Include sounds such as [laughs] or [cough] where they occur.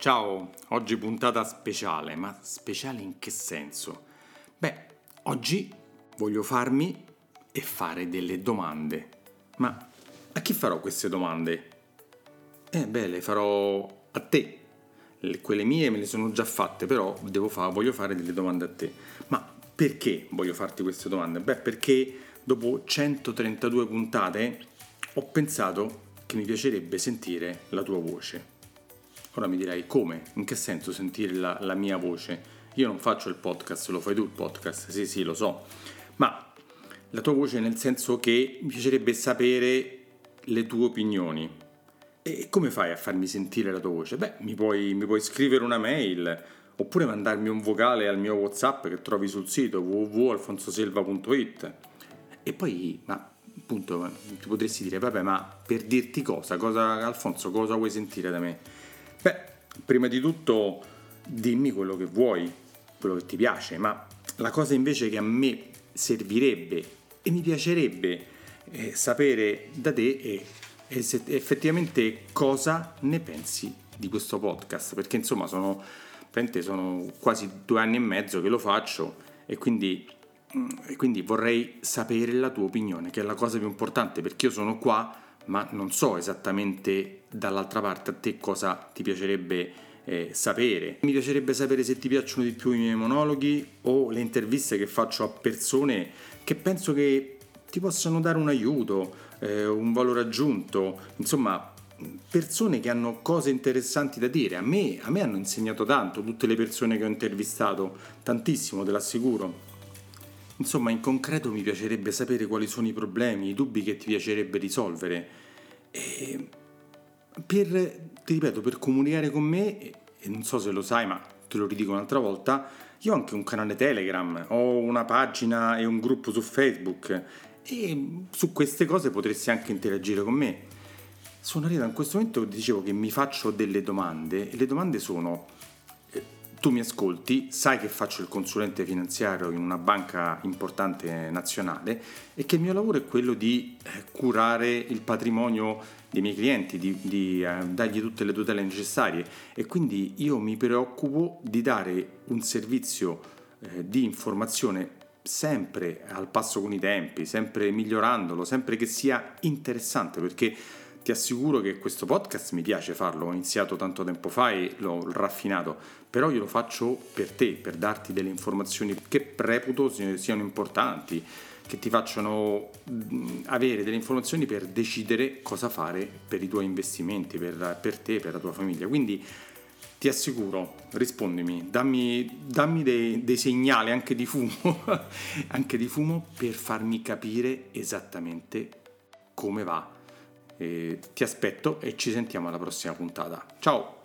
Ciao, oggi puntata speciale, ma speciale in che senso? Beh, oggi voglio farmi e fare delle domande. Ma a chi farò queste domande? Eh beh, le farò a te. Le, quelle mie me le sono già fatte, però fa, voglio fare delle domande a te. Ma perché voglio farti queste domande? Beh, perché dopo 132 puntate ho pensato che mi piacerebbe sentire la tua voce. Ora mi direi come? In che senso sentire la, la mia voce? Io non faccio il podcast, lo fai tu il podcast, sì sì lo so, ma la tua voce nel senso che mi piacerebbe sapere le tue opinioni. E come fai a farmi sentire la tua voce? Beh, mi puoi, mi puoi scrivere una mail oppure mandarmi un vocale al mio WhatsApp che trovi sul sito www.alfonsoselva.it. E poi, ma appunto, ti potresti dire, vabbè, ma per dirti cosa? cosa Alfonso, cosa vuoi sentire da me? Beh, prima di tutto dimmi quello che vuoi, quello che ti piace, ma la cosa invece che a me servirebbe e mi piacerebbe eh, sapere da te è, è effettivamente cosa ne pensi di questo podcast, perché insomma sono, sono quasi due anni e mezzo che lo faccio e quindi, mm, e quindi vorrei sapere la tua opinione, che è la cosa più importante, perché io sono qua ma non so esattamente dall'altra parte a te cosa ti piacerebbe eh, sapere. Mi piacerebbe sapere se ti piacciono di più i miei monologhi o le interviste che faccio a persone che penso che ti possano dare un aiuto, eh, un valore aggiunto, insomma persone che hanno cose interessanti da dire. A me, a me hanno insegnato tanto, tutte le persone che ho intervistato, tantissimo, te l'assicuro. Insomma, in concreto mi piacerebbe sapere quali sono i problemi, i dubbi che ti piacerebbe risolvere. E per, ti ripeto, per comunicare con me, e non so se lo sai, ma te lo ridico un'altra volta, io ho anche un canale Telegram, ho una pagina e un gruppo su Facebook e su queste cose potresti anche interagire con me. Sono arrivato in questo momento dicevo che mi faccio delle domande e le domande sono tu mi ascolti, sai che faccio il consulente finanziario in una banca importante nazionale e che il mio lavoro è quello di eh, curare il patrimonio dei miei clienti, di, di eh, dargli tutte le tutele necessarie. E quindi io mi preoccupo di dare un servizio eh, di informazione sempre al passo con i tempi, sempre migliorandolo, sempre che sia interessante perché ti assicuro che questo podcast mi piace farlo, ho iniziato tanto tempo fa e l'ho raffinato, però io lo faccio per te, per darti delle informazioni che reputo siano importanti, che ti facciano avere delle informazioni per decidere cosa fare per i tuoi investimenti, per, per te, per la tua famiglia. Quindi ti assicuro, rispondimi, dammi, dammi dei, dei, segnali anche di fumo, [laughs] anche di fumo per farmi capire esattamente come va eh, ti aspetto e ci sentiamo alla prossima puntata. Ciao!